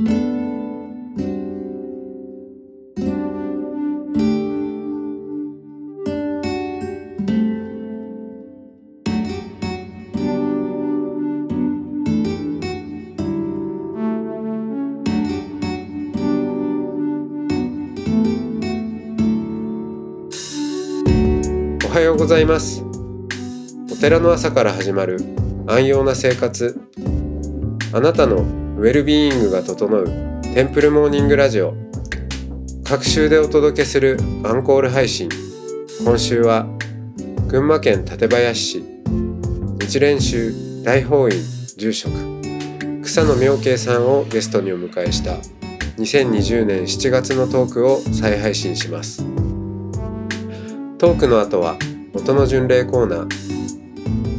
おはようございます。お寺の朝から始まる安養な生活。あなたのウェルビーイングが整うテンプルモーニングラジオ。各週でお届けするアンコール配信。今週は群馬県館林市。日蓮宗大法院住職。草野明慶さんをゲストにお迎えした2020年7月のトークを再配信します。トークの後は音の巡礼コーナー。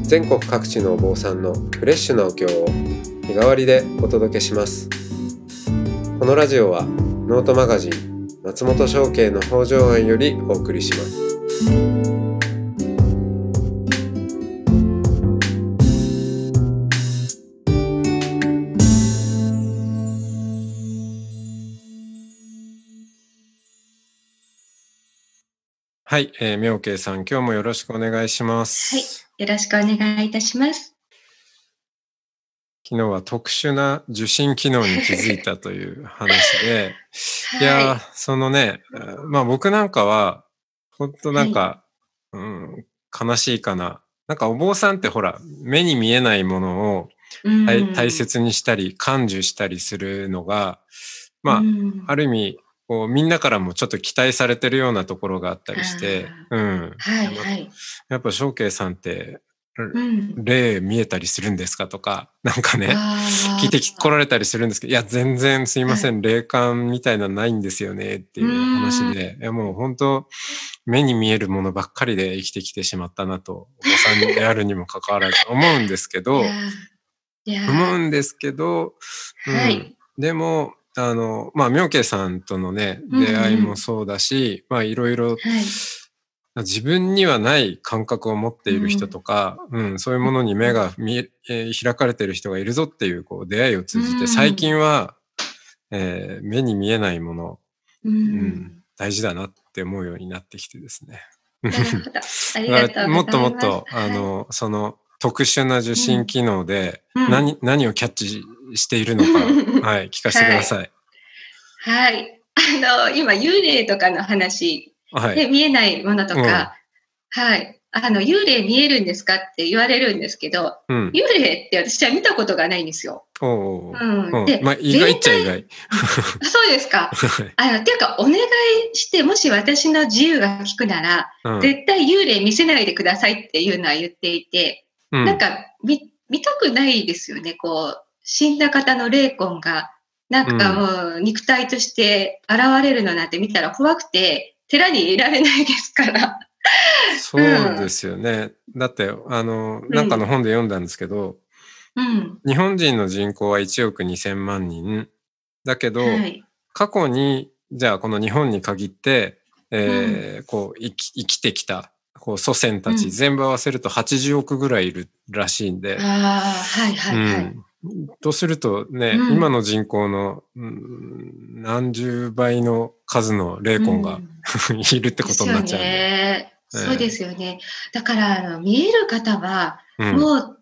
全国各地のお坊さんのフレッシュなお経を日替わりでお届けしますこのラジオはノートマガジン松本商家の北条庵よりお送りしますはい、えー、妙慶さん、今日もよろしくお願いします。はい、よろしくお願いいたします。昨日は特殊な受信機能に気づいたという話で、い、やそのね、まあ僕なんかは、本当なんか、うん、悲しいかな。なんかお坊さんってほら、目に見えないものをい、大切にしたり、感受したりするのが、まあ、うんある意味、こうみんなからもちょっと期待されてるようなところがあったりして、うん。はいはい。やっぱ、翔慶さんって、うん。霊見えたりするんですか？とか、なんかね、聞いてき来られたりするんですけど、いや、全然すいません、霊感みたいなのないんですよねっていう話で、いや、もう本当、目に見えるものばっかりで生きてきてしまったなと、お子さんであるにもかかわらず思うんですけど 思うんですけど、うん。はい。でも、あの、まあ、妙慶さんとのね、出会いもそうだし、まあ、いろいろはい。自分にはない感覚を持っている人とか、うん、そういうものに目が見ええー開かれている人がいるぞっていうこう出会いを通じて、うん最近は、えー目に見えないもの、ううんん。大事だなって思うようになってきてですね。もっともっと、あはい、の、その特殊な受信機能でうん何、何をキャッチしているのか、はい、聞かせてください。はい。あの、今、幽霊とかの話、はい。で見えないものとうんか、はい。あの、幽霊見えるんですかって言われるんですけど、うん。幽霊って私は見たことがないんですよ。おうん。うんで、まあ、意外っちゃ意外。あそうですか。あの、ていうか、お願いして、もし私の自由が利くなら、うん絶対幽霊見せないでくださいっていうのは言っていて、うんなんか見、見たくないですよね。こう、死んだ方の霊魂が、なんかもう肉体として現れるのなんて見たら怖くて、寺にいられないですから。そうですよね。だって、あの、なんかの本で読んだんですけど、うん。日本人の人口は1億2000万人。だけど、はい。過去に、じゃあこの日本に限って、えーこう生き、生きてきた、こう祖先たち、うん全部合わせると80億ぐらいいるらしいんで、ああ、はいはいはい。うん。とするとね、うん今の人口の、うん何十倍の数の霊魂が、うん いるってことになっちゃうんで。ですよね。ええそうですよね。だから、あの、見える方は、うんもう、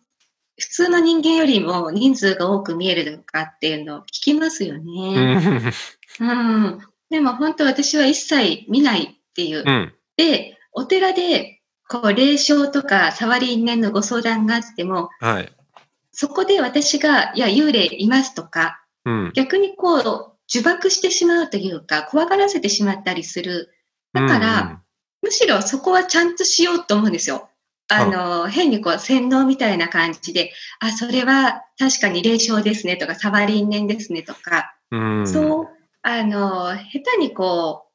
普通の人間よりも人数が多く見えるとかっていうのを聞きますようね。んうん。でも本当私は一切見ないっていう。うん。で、お寺で、こう、霊障とか触り因縁のご相談があっても、はい。そこで私が、いや、幽霊いますとか、うん。逆にこう、呪縛してしまうというか、怖がらせてしまったりする。だから、むしろそこはちゃんとしようと思うんですよ。あの、変にこう、洗脳みたいな感じで、あ、それは確かに霊障ですねとか、触り因縁ですねとか、うん、うん。そう、あの、下手にこ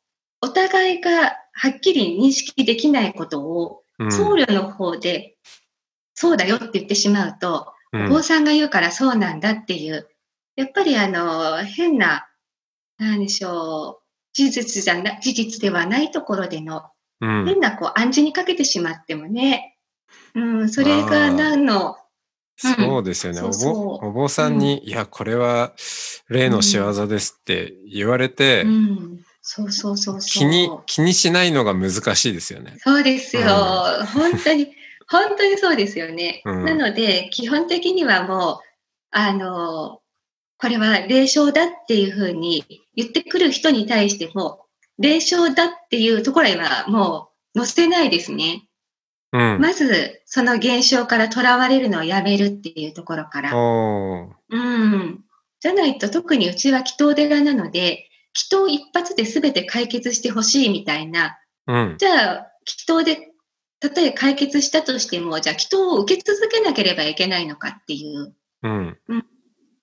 う、お互いがはっきり認識できないことを、うん、僧侶の方で、そうだよって言ってしまうと、うんお坊さんが言うからそうなんだっていう、やっぱりあの、変な、なんでしょう、事実じゃな、事実ではないところでの、うん変なこう暗示にかけてしまってもね、うん、それが何のそうですよね。そうそうお坊お坊さんに、いや、これは例の仕業ですって言われて、うん。そうそうそうそう。気に、気にしないのが難しいですよね。そうですよ。うん本当に、本当にそうですよね。うんなので、基本的にはもう、あの、これは霊障だっていうふうに言ってくる人に対しても、霊障だっていうところへはもう載せないですね。うん。まず、その現象から囚われるのをやめるっていうところから。うん。じゃないと、特にうちは祈祷寺なので、祈祷一発で全て解決してほしいみたいな、うん。じゃあ、祈祷で、たとえ解決したとしても、じゃあ祈祷を受け続けなければいけないのかっていう、うん。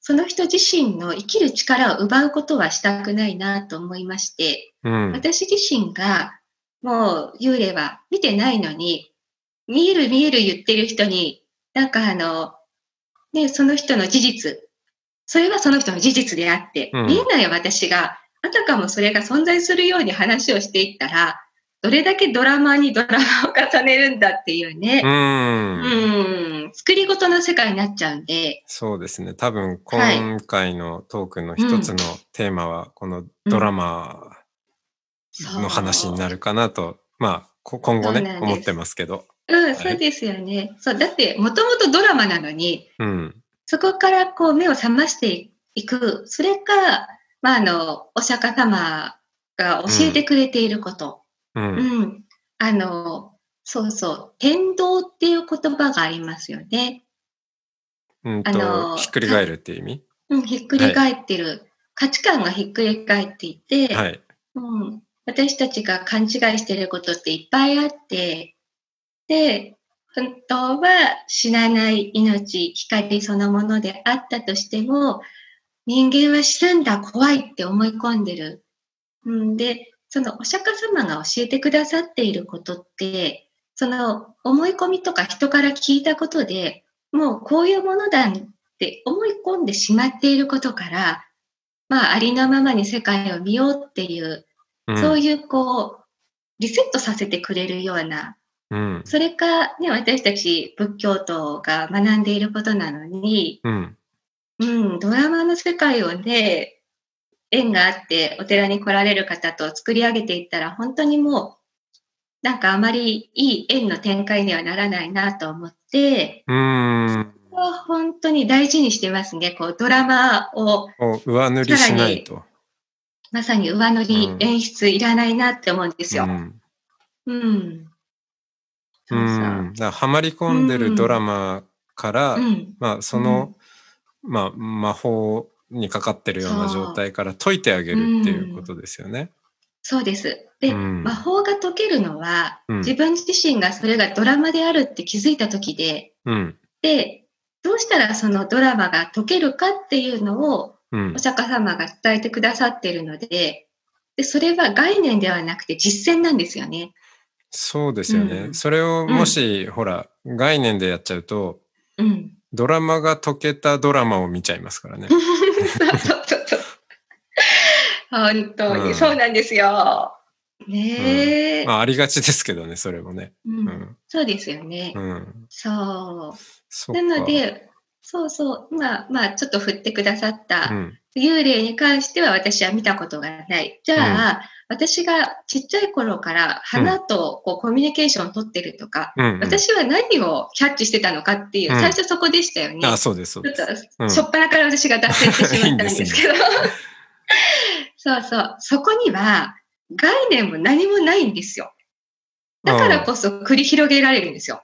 その人自身の生きる力を奪うことはしたくないなと思いまして、うん。私自身がもう幽霊は見てないのに、見える見える言ってる人に、なんかあの、ね、その人の事実、それはその人の事実であって、うん見えない私が、あたかもそれが存在するように話をしていったら、どれだけドラマにドラマを重ねるんだっていうね、うん。うん、作り事の世界になっちゃうんで、そうですね。多分、はい今回のトークの一つのテーマは、このドラマの話になる。るかなと、まあ、こ今後ね、思ってますけど。うん、そうですよね。そう、だって、もともとドラマなのに、うん。そこからこう目を覚ましていく、それが、まあ、あの、お釈迦様が教えてくれていること。う。うんん。あの、そうそう、天道っていう言葉がありますよね。うんあのと、ひっくり返るっていう意味？うん、ひっくり返ってる。価値観がひっくり返っていて、はい。うん、私たちが勘違いしていることっていっぱいあって、で、本当は死なない命、光そのものであったとしても、人間は死ぬんだ、怖いって思い込んでる。うんで、そのお釈迦様が教えてくださっていることって、その思い込みとか人から聞いたことで、もうこういうものだって思い込んでしまっていることから、まあ、ありのままに世界を見ようっていう、うんそういうこう、リセットさせてくれるような、うん。それか、ね、私たち仏教徒が学んでいることなのに、うん。うん、ドラマの世界をね、縁があってお寺に来られる方と作り上げていったら、本当にもう、なんかあまりいい縁の展開にはならないなと思って、うん。ここは本当に大事にしてますね。こう、ドラマをを上塗りしないと。まさに上塗りうん演出いらないなって思うんですよ。うん。うん。そう。ん。だからハマり込んでるドラマから、うん。まあ、その、まあ、魔法にかかってるような状態から解いてあげるっていうことですよね。そうです。で、うん魔法が解けるのは、うん自分自身がそれがドラマであるって気づいた時で、うん。で、どうしたらそのドラマが解けるかっていうのをうんお。釈迦様が伝えてくださっているので、で、それは概念ではなくて実践なんですよね。そうですよね。うんそれをもし、ほら、概念でやっちゃうと、うん。ドラマが解けたドラマを見ちゃいますからね。そうそうそう。本当うんにそうなんですよ。ねえ、まあ、ありがちですけどね、それもね。うんうん。そうですよね。うん。そう。なの、で、そうそう、まあ、まあ、ちょっと振ってくださったうん。幽霊に関しては私は見たことがない。じゃあ、私がちっちゃい頃から花とこうコミュニケーションを取ってるとか、うん、うん。私は何をキャッチしてたのかっていう、うん最初そこでしたよね。あ、そうです、そうちょっです。と、うんしょっぱなから私が脱線してしまったんですけど。そうそう。そこには概念も何もないんですよ。だからこそ繰り広げられるんですよ。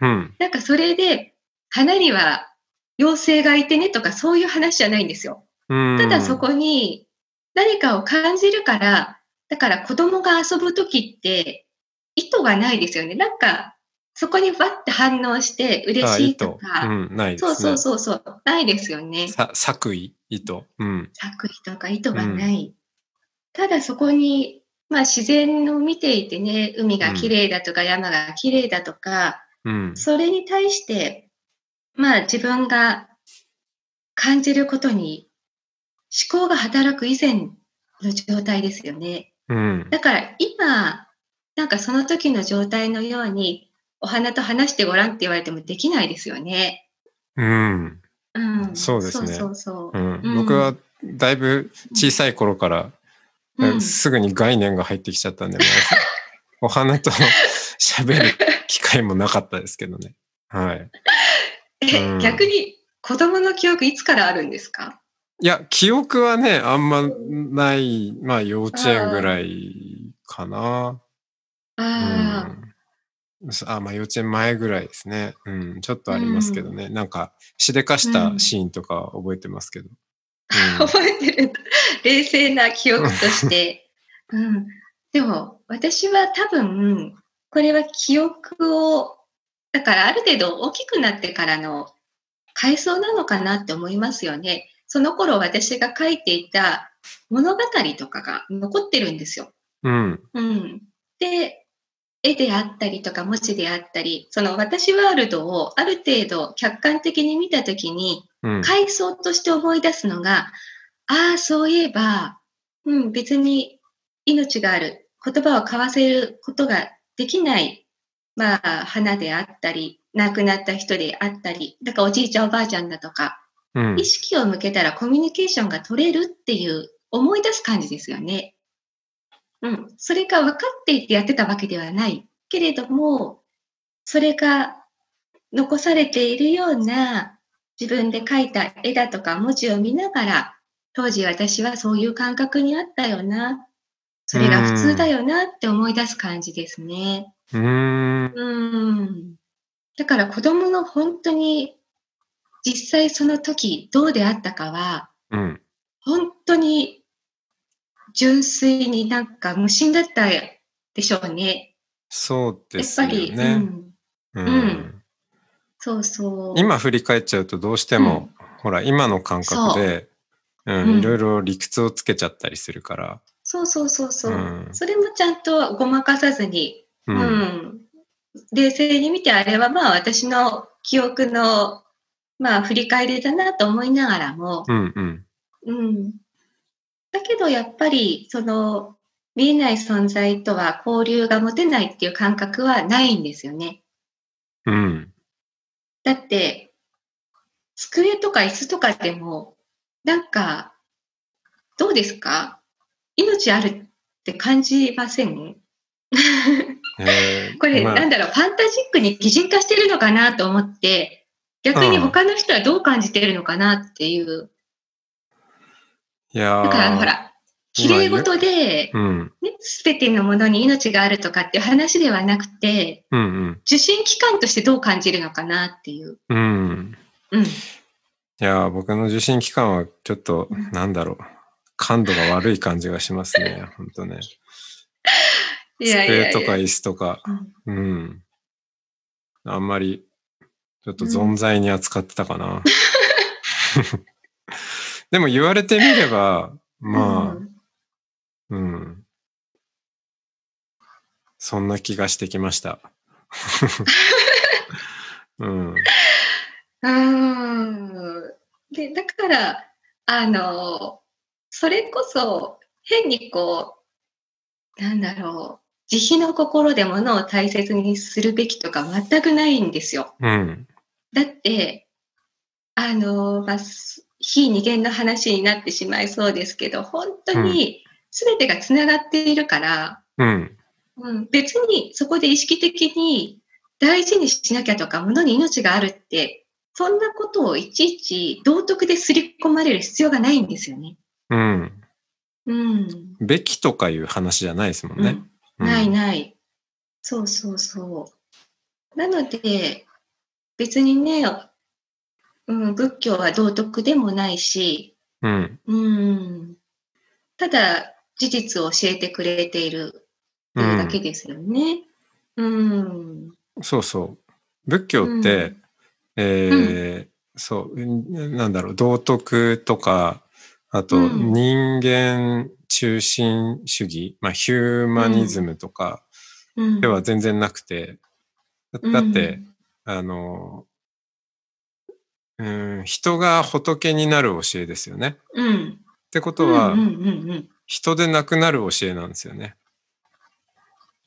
うん。なんかそれで、花には妖精がいてねとかそういう話じゃないんですよ。うん。ただそこに何かを感じるから、だから子供が遊ぶときって意図がないですよね。なんかそこにわって反応して嬉しいとか、うん、ないですね。そうそうそうそう、ないですよね。さ作為、意図。うん。作為とか意図がない。ただそこに、まあ自然を見ていてね、海が綺麗だとか山が綺麗だとか、うん。それに対して、まあ自分が感じることに思考が働く以前の状態ですよね。うん。だから今、なんかその時の状態のようにお花と話してごらんって言われてもできないですよね。うん。うん。そうですねそうそうそう。うんうん僕はだいぶ小さい頃から、うんすぐに概念が入ってきちゃったんで、も うお花と喋る機会もなかったですけどね。はい。えうん逆に子供の記憶いつからあるんですか？いや、記憶はね、あんまない、まあ幼稚園ぐらいかな。あうん。あ、まあ幼稚園前ぐらいですね。うん、ちょっとありますけどね。なんか、しでかしたシーンとか覚えてますけど。あ、覚えてる。冷静な記憶として。うん。でも、私は多分、これは記憶を、だからある程度大きくなってからの回想なのかなって思いますよね。その頃私が書いていた物語とかが残ってるんですよ。うん。うん。で、絵であったりとか文字であったり、その私ワールドをある程度客観的に見たときに、うん。回想として思い出すのが、ああ、そういえば、うん、別に命がある、言葉を交わせることができない、まあ、花であったり、亡くなった人であったり、だからおじいちゃんおばあちゃんだとか、うん意。識を向けたらコミュニケーションが取れるっていう思い出す感じですよね。うん。それが分かっていてやってたわけではないけれども、それが残されているような自分で描いた絵だとか文字を見ながら、当時私はそういう感覚にあったよな。それが普通だよなって思い出す感じですね。うーん。うん。だから子供の本当に実際その時どうであったかは、うん。本当に純粋になんか無心だったでしょうね。そうでやっすよぱり、うね。ん。うんうんそうそう。今振り返っちゃうとどうしても、ほら、今の感覚で、ううんん、いろいろ理屈をつけちゃったりするから。そうそうそうそう、うんそれもちゃんとごまかさずに、う。うんん。冷静に見てあれはまあ私の記憶のまあ振り返りだなと思いながらも、うん、うん。うん。だけどやっぱり、その、見えない存在とは交流が持てないっていう感覚はないんですよね。うん。だって、机とか椅子とかでも、なんか、どうですか？命あるって感じません？えーこれ、まあなんだろう、ファンタジックに擬人化してるのかなと思って、逆に他の人はどう感じてるのかなっていう。いやだから、ほーら、綺麗事で、うん。ね、すべてのものに命があるとかっていう話ではなくて、うん、うん。受信機関としてどう感じるのかなっていう。うん。うん。いやー僕の受信機関はちょっと、なんだろう。感度が悪い感じがしますね。本当ね。机とか椅子とか、うんうん。あんまり、ちょっと存在に扱ってたかな。でも言われてみれば、まあ、うん。そんな気がしてきました。うん。うん。うん。で、だから、あの、それこそ、変にこう、なんだろう、慈悲の心で物を大切にするべきとか全くないんですよ。うん。だって、あの、まあ、す非二元の話になってしまいそうですけど、本当に全てがつながっているから、うん。うん、別にそこで意識的に大事にしなきゃとか、物に命があるって、そんなことをいちいち道徳で刷り込まれる必要がないんですよね。うん。うん。べきとかいう話じゃないですもんね。うんないい。ない。そうそうそう。なので、別にね、うん、仏教は道徳でもないし、うん。うん、ただ事実を教えてくれているというだけですよね。うん。そうそう。仏教って、うんえーそう、んなんだろう、道徳とか、あとうん人間中心主義、まあヒューマニズムとかうん、では全然なくて、だうんだって、あの、うん、人が仏になる教えですよね。うん。ってことは、うんうんうんうん、人でなくなる教えなんですよね。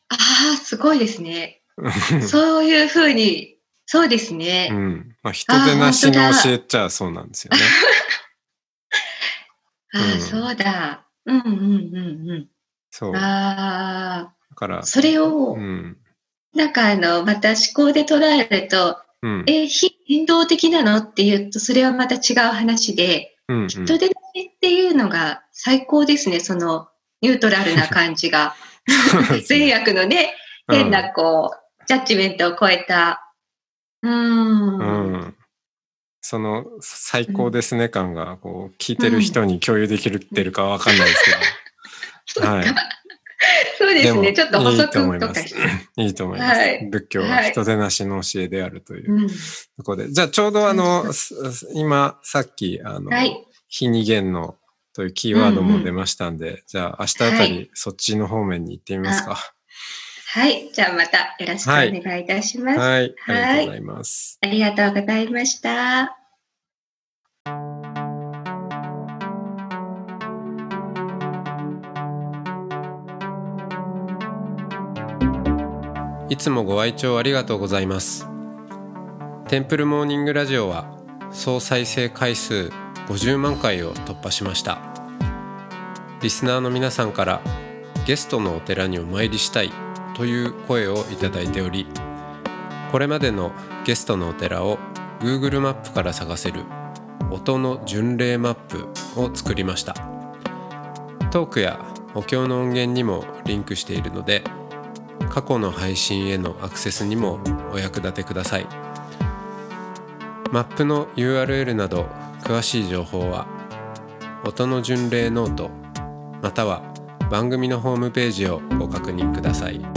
ああ、すごいですね。そういうふうにそうですね。うん。まあ、人でなしの教えちゃそうなんですよね。ああ、うん、そうだ。うんうんうんうん。そう。ああ。だから。それを、うん、なんかあの、また思考で捉えると、うん、え、非変動的なの？って言うと、それはまた違う話で、うんうん、人でなしっていうのが最高ですね、そのニュートラルな感じが。善悪のね、変なこう、ジャッジメントを超えた。うん。うんその最高ですね感がこう聞いてる人に共有できるってるかわかんないですけど。はい。そうですね。ちょっと補足とかいいと思います。はい、仏教は人手なしの教えであるというところで。はい、じゃあちょうどあの、今さっきあの、はい、非二元のというキーワードも出ましたんで、うんうん、じゃあ明日あたりそっちの方面に行ってみますか。はい。じゃあまたよろしくお願いいたします。はい。はい、ありがとうございます。ありがとうございました。いつもご愛聴ありがとうございます。テンプルモーニングラジオは総再生回数50万回を突破しました。リスナーの皆さんからゲストのお寺にお参りしたいという声をいただいておりこれまでのゲストのお寺を Google マップから探せる音の巡礼マップを作りましたトークやお経の音源にもリンクしているので過去の配信へのアクセスにもお役立てくださいマップの URL など詳しい情報は音の巡礼ノートまたは番組のホームページをご確認ください。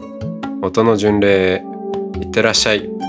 音の巡礼いってらっしゃい。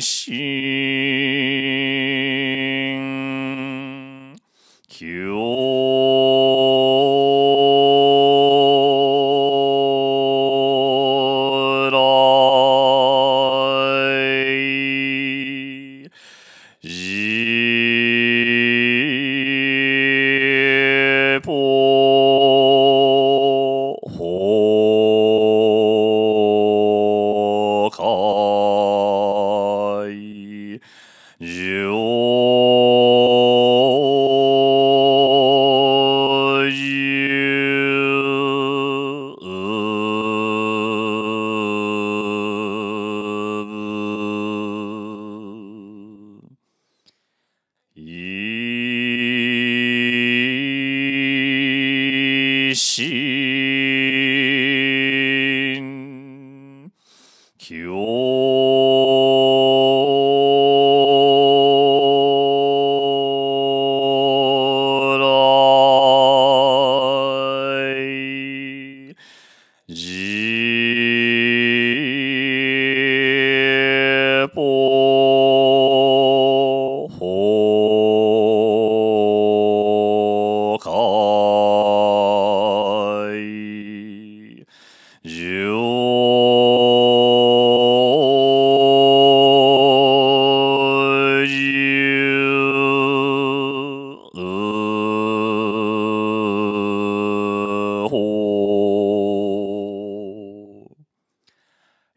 しん。she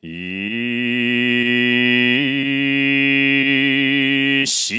一息。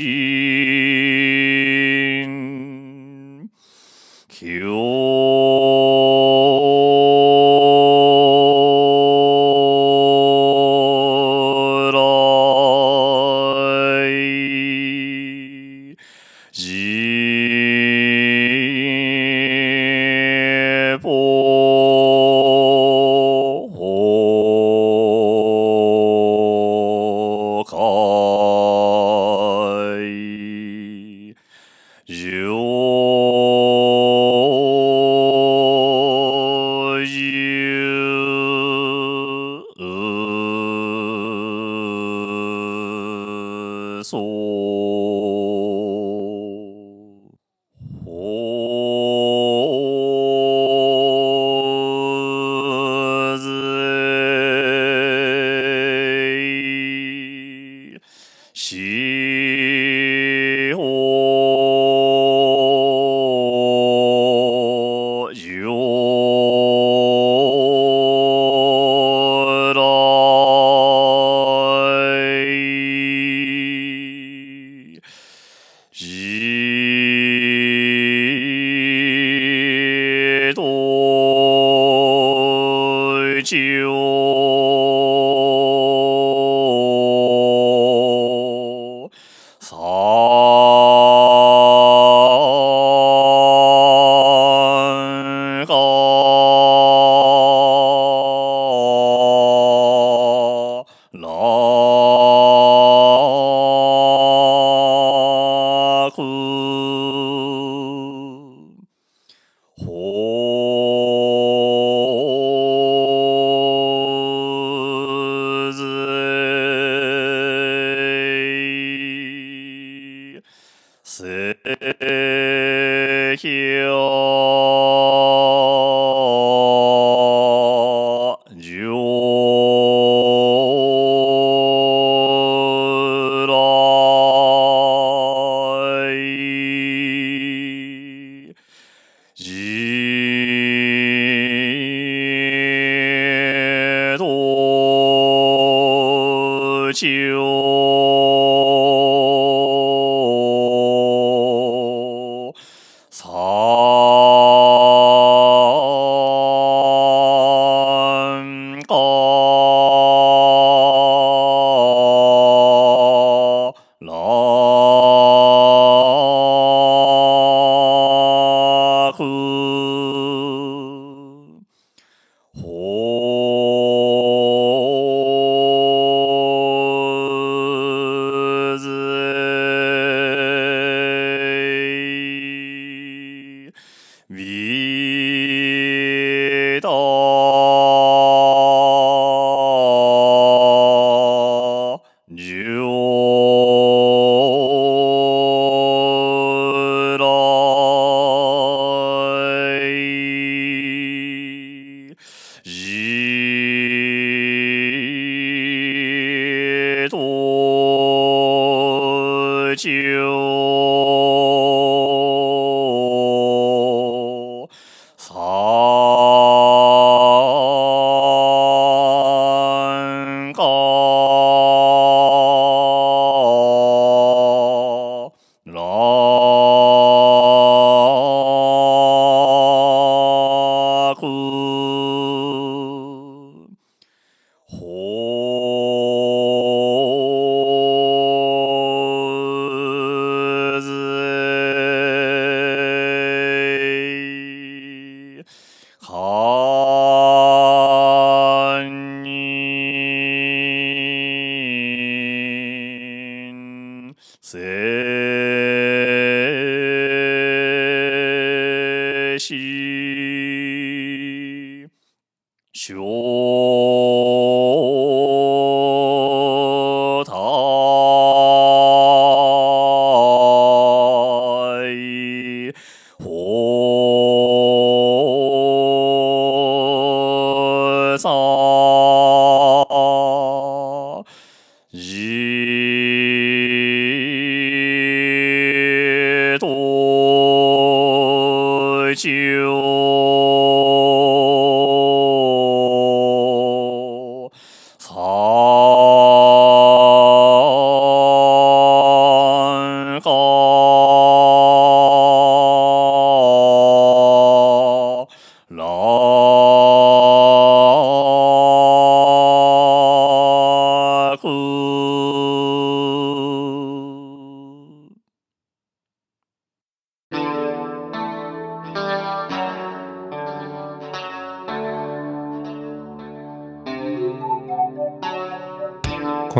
こ